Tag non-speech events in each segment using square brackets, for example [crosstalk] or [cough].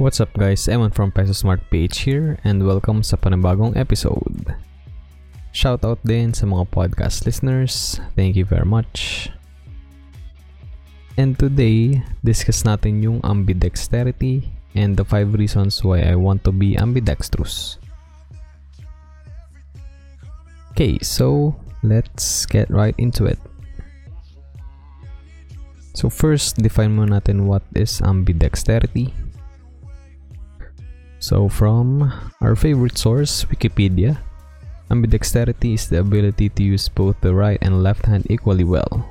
What's up guys, Eman from Peso Smart PH here and welcome sa panibagong episode. Shoutout din sa mga podcast listeners, thank you very much. And today, discuss natin yung ambidexterity and the 5 reasons why I want to be ambidextrous. Okay, so let's get right into it. So first, define mo natin what is ambidexterity. So from our favorite source, Wikipedia, ambidexterity is the ability to use both the right and left hand equally well.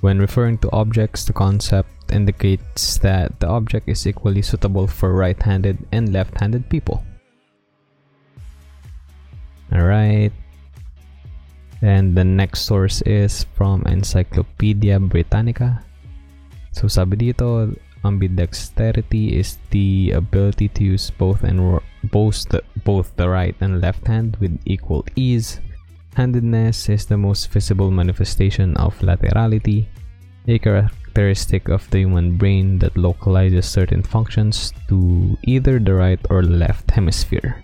When referring to objects, the concept indicates that the object is equally suitable for right-handed and left-handed people. Alright. And the next source is from Encyclopedia Britannica. So sabi dito, ambidexterity is the ability to use both and both the, both the right and left hand with equal ease. Handedness is the most visible manifestation of laterality, a characteristic of the human brain that localizes certain functions to either the right or left hemisphere.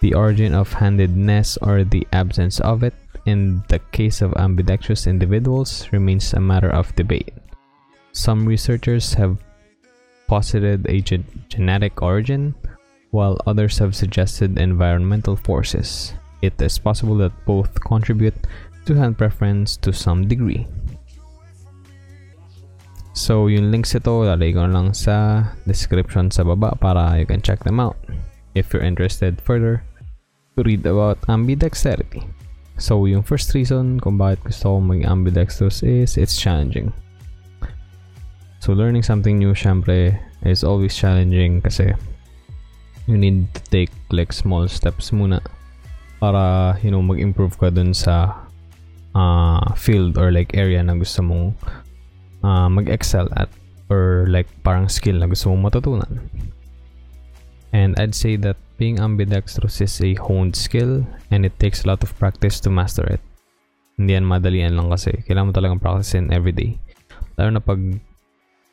The origin of handedness or the absence of it in the case of ambidextrous individuals remains a matter of debate. Some researchers have posited a ge- genetic origin, while others have suggested environmental forces. It is possible that both contribute to hand preference to some degree. So, yung links ito, lalagay ko lang sa description sa baba para you can check them out if you're interested further to read about ambidexterity. So, yung first reason kung bakit gusto ko mag ambidextrous is it's challenging. So learning something new syempre is always challenging kasi you need to take like small steps muna para you know mag-improve ka dun sa uh, field or like area na gusto mong uh, mag-excel at or like parang skill na gusto mong matutunan. And I'd say that being ambidextrous is a honed skill and it takes a lot of practice to master it. Hindi yan madalian lang kasi kailangan mo talagang practice in everyday. Lalo na pag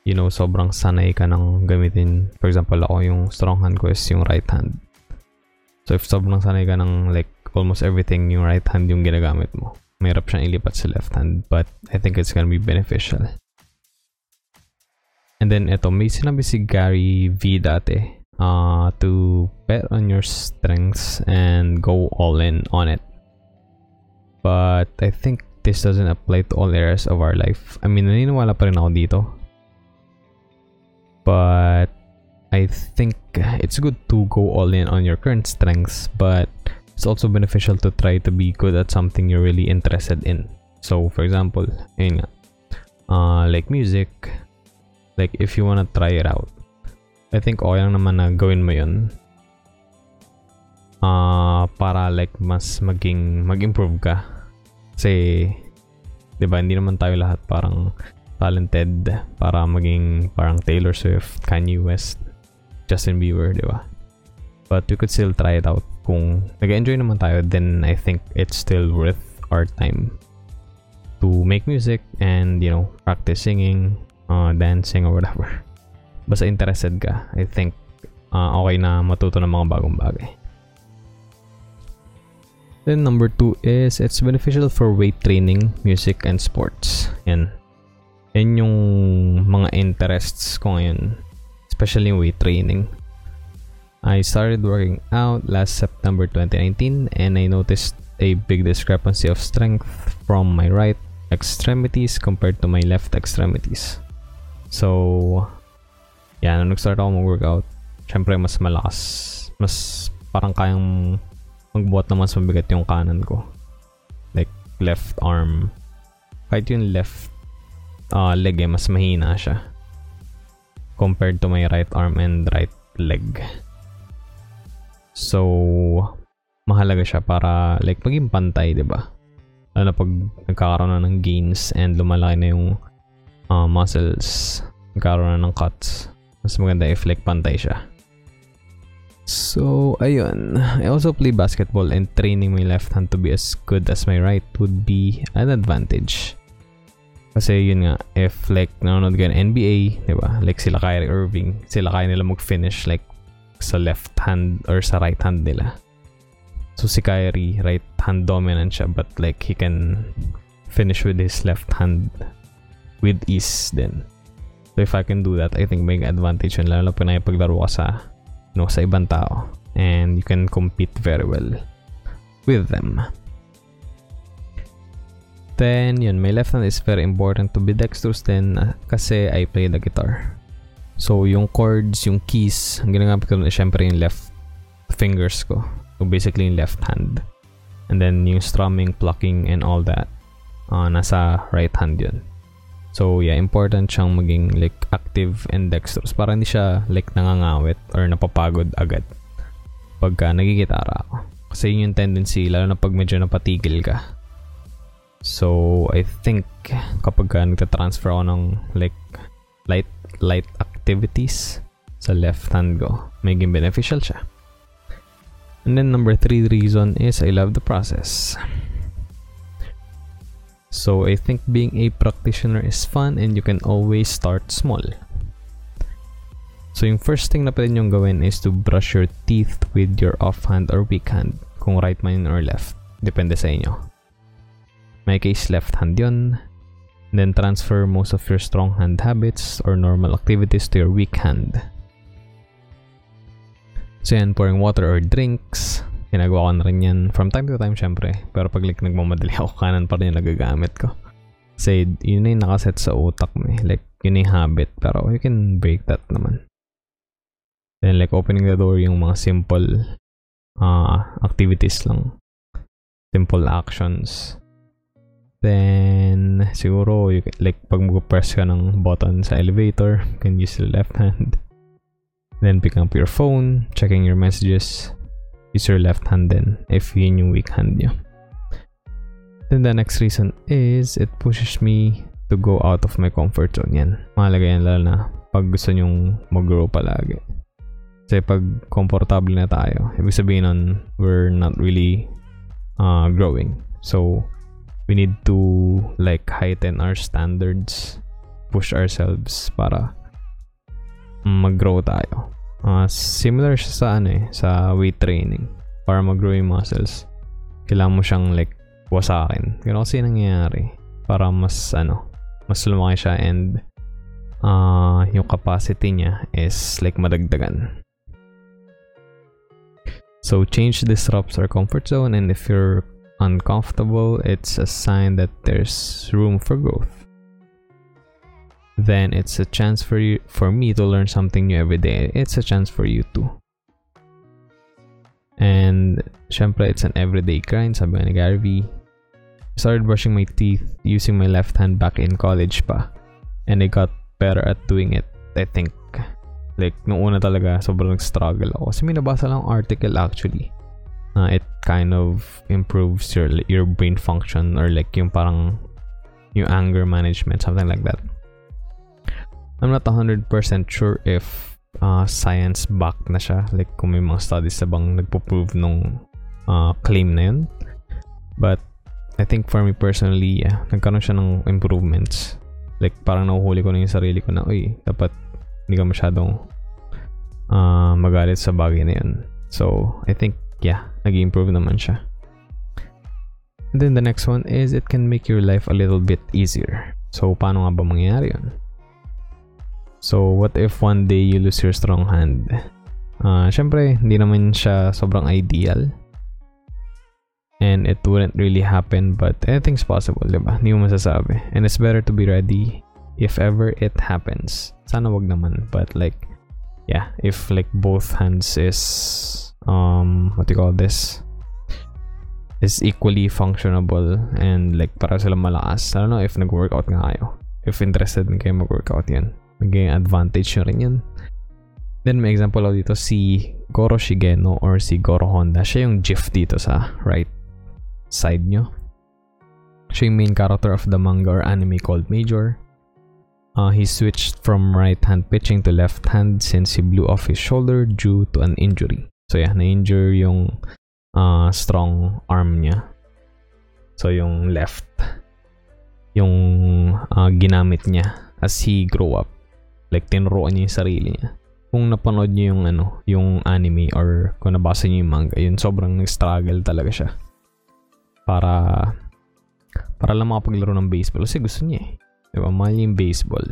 you know, sobrang sanay ka ng gamitin. For example, ako yung strong hand ko is yung right hand. So, if sobrang sanay ka ng like almost everything yung right hand yung ginagamit mo, mahirap siyang ilipat sa left hand. But I think it's gonna be beneficial. And then, ito, may sinabi si Gary V dati uh, to bet on your strengths and go all in on it. But I think this doesn't apply to all areas of our life. I mean, naniniwala pa rin ako dito but I think it's good to go all in on your current strengths, but it's also beneficial to try to be good at something you're really interested in. So, for example, nga, uh, like music, like if you wanna try it out, I think okay lang naman na gawin mo yun. Uh, para like mas maging mag-improve ka. Kasi, 'di ba, hindi naman tayo lahat parang talented para maging parang Taylor Swift, Kanye West, Justin Bieber, di ba? But we could still try it out. Kung nag-enjoy naman tayo, then I think it's still worth our time to make music and, you know, practice singing, uh, dancing, or whatever. [laughs] Basta interested ka, I think uh, okay na matuto ng mga bagong bagay. Then number two is it's beneficial for weight training, music, and sports. Yan. Yan yung mga interests ko ngayon. Especially weight training. I started working out last September 2019 and I noticed a big discrepancy of strength from my right extremities compared to my left extremities. So, yan, nung nag-start ako mag-workout, syempre mas malakas. Mas parang kayang magbuhat na mas mabigat yung kanan ko. Like, left arm. Kahit yung left uh, leg eh, mas mahina siya. Compared to my right arm and right leg. So, mahalaga siya para like maging pantay, 'di ba? Lalo na pag nagkakaroon na ng gains and lumalaki na yung uh, muscles, nagkakaroon na ng cuts. Mas maganda if like pantay siya. So, ayun. I also play basketball and training my left hand to be as good as my right would be an advantage. Kasi yun nga, if like nanonood ka NBA, di ba? Like sila Kyrie Irving, sila kaya nila mag-finish like sa left hand or sa right hand nila. So si Kyrie, right hand dominant siya but like he can finish with his left hand with ease then. So if I can do that, I think may advantage yun lalo na paglaro ka sa no, sa ibang tao and you can compete very well with them. Then, yun, my left hand is very important to be dexterous then uh, kasi I play the guitar. So, yung chords, yung keys, ang ginagamit ko na syempre yung left fingers ko. So, basically yung left hand. And then, yung strumming, plucking, and all that, uh, nasa right hand yun. So, yeah, important siyang maging like active and dexterous para hindi siya like nangangawit or napapagod agad pagka nagigitara ako. Kasi yun yung tendency, lalo na pag medyo napatigil ka So, I think kapag ka nagta-transfer ako ng like light light activities sa left hand ko, maging beneficial siya. And then number three reason is I love the process. So I think being a practitioner is fun and you can always start small. So yung first thing na pwede nyong gawin is to brush your teeth with your offhand or weak hand, kung right man or left. Depende sa inyo. May case left hand yun. Then transfer most of your strong hand habits or normal activities to your weak hand. So yan, pouring water or drinks. Ginagawa ko na rin yan from time to time syempre. Pero pag like nagmamadali ako, kanan pa rin yung nagagamit ko. Kasi yun na yung nakaset sa utak mo eh. Like, yun yung habit. Pero you can break that naman. Then like opening the door yung mga simple uh, activities lang. Simple actions. Then, siguro, you can, like, pag mag-press ka ng button sa elevator, you can use the left hand. Then, pick up your phone, checking your messages, use your left hand then, if yun yung weak hand nyo. Then, the next reason is, it pushes me to go out of my comfort zone yan. Mahalaga yan lalo na pag gusto nyong mag-grow palagi. Kasi pag comfortable na tayo, ibig sabihin nun, we're not really uh, growing. So, we need to like heighten our standards push ourselves para mag-grow tayo. Uh, similar siya sa ano eh sa weight training. Para mag-grow yung muscles kailangan mo siyang like wasakin. Ganun kasi nangyayari. Para mas ano mas lumaki siya and uh, yung capacity niya is like madagdagan. So change disrupts our comfort zone and if you're uncomfortable, it's a sign that there's room for growth. Then it's a chance for you for me to learn something new every day. It's a chance for you too. And syempre, it's an everyday grind, sabi ni Gary Vee. started brushing my teeth using my left hand back in college pa. And I got better at doing it, I think. Like, nung una talaga, sobrang struggle ako. Kasi may nabasa lang article actually uh, it kind of improves your your brain function or like yung parang yung anger management something like that. I'm not 100% sure if uh, science back na siya. Like kung may mga studies na bang nagpo-prove nung uh, claim na yun. But I think for me personally yeah, nagkaroon siya ng improvements. Like parang nahuhuli ko na yung sarili ko na uy dapat hindi ka masyadong uh, magalit sa bagay na yun. So I think yeah, nag-improve naman siya. And then the next one is it can make your life a little bit easier. So, paano nga ba mangyayari yun? So, what if one day you lose your strong hand? Uh, Siyempre, hindi naman siya sobrang ideal. And it wouldn't really happen, but anything's possible, di ba? Hindi mo masasabi. And it's better to be ready if ever it happens. Sana wag naman, but like, yeah, if like both hands is um what do you call this? Is equally functionable and like para sila malakas. I don't know if nag-workout nga kayo. If interested din kayo mag-workout yan. Magiging advantage nyo rin yun. Then may example ako dito si Goro Shigeno or si Goro Honda. Siya yung GIF dito sa right side nyo. Siya yung main character of the manga or anime called Major. Uh, he switched from right hand pitching to left hand since he blew off his shoulder due to an injury. So yeah, na-injure yung uh, strong arm niya. So yung left. yung uh, ginamit niya as he grew up. Like, tinuruan niya yung sarili niya. Kung napanood niyo yung ano, yung anime or kung nabasa niyo yung manga, yun sobrang struggle talaga siya. Para para lang makapaglaro ng baseball kasi gusto niya eh. Diba? Mahal yung baseball.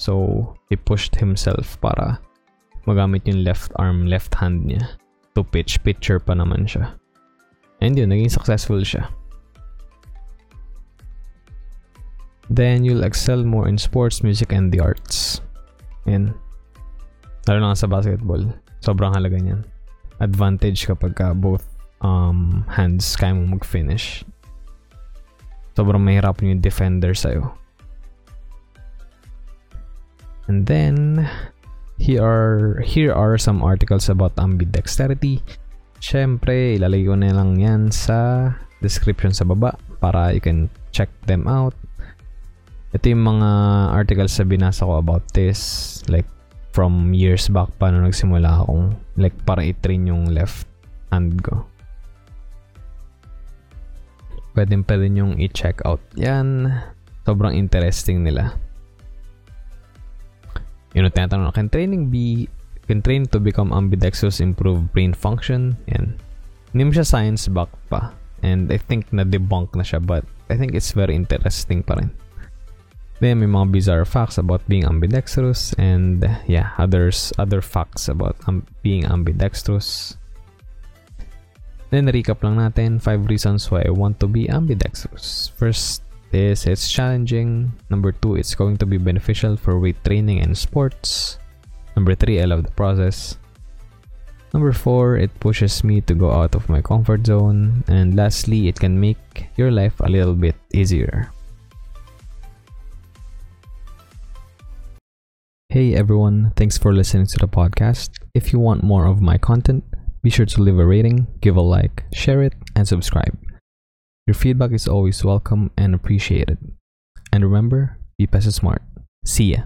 So, he pushed himself para magamit yung left arm, left hand niya to pitch. Pitcher pa naman siya. And yun, naging successful siya. Then, you'll excel more in sports, music, and the arts. Yan. Lalo na sa basketball. Sobrang halaga niyan. Advantage kapag ka both um, hands kaya mo mag-finish. Sobrang mahirap yung defender sa'yo. And then, here are, here are some articles about ambidexterity. Siyempre, ilalagay ko na lang yan sa description sa baba para you can check them out. Ito yung mga articles na binasa ko about this. Like, from years back pa nung nagsimula akong like para i-train yung left hand ko. Pwede pa rin yung i-check out yan. Sobrang interesting nila. Yun know, tinatanong can training be can train to become ambidextrous improve brain function? Yan. Hindi mo siya science back pa. And I think na-debunk na siya but I think it's very interesting pa rin. Then may mga bizarre facts about being ambidextrous and yeah, others other facts about um, being ambidextrous. Then recap lang natin 5 reasons why I want to be ambidextrous. First, is it's challenging. Number two, it's going to be beneficial for weight training and sports. Number three, I love the process. Number four, it pushes me to go out of my comfort zone. And lastly, it can make your life a little bit easier. Hey everyone, thanks for listening to the podcast. If you want more of my content, be sure to leave a rating, give a like, share it, and subscribe. Your feedback is always welcome and appreciated. And remember, be Pesa Smart. See ya.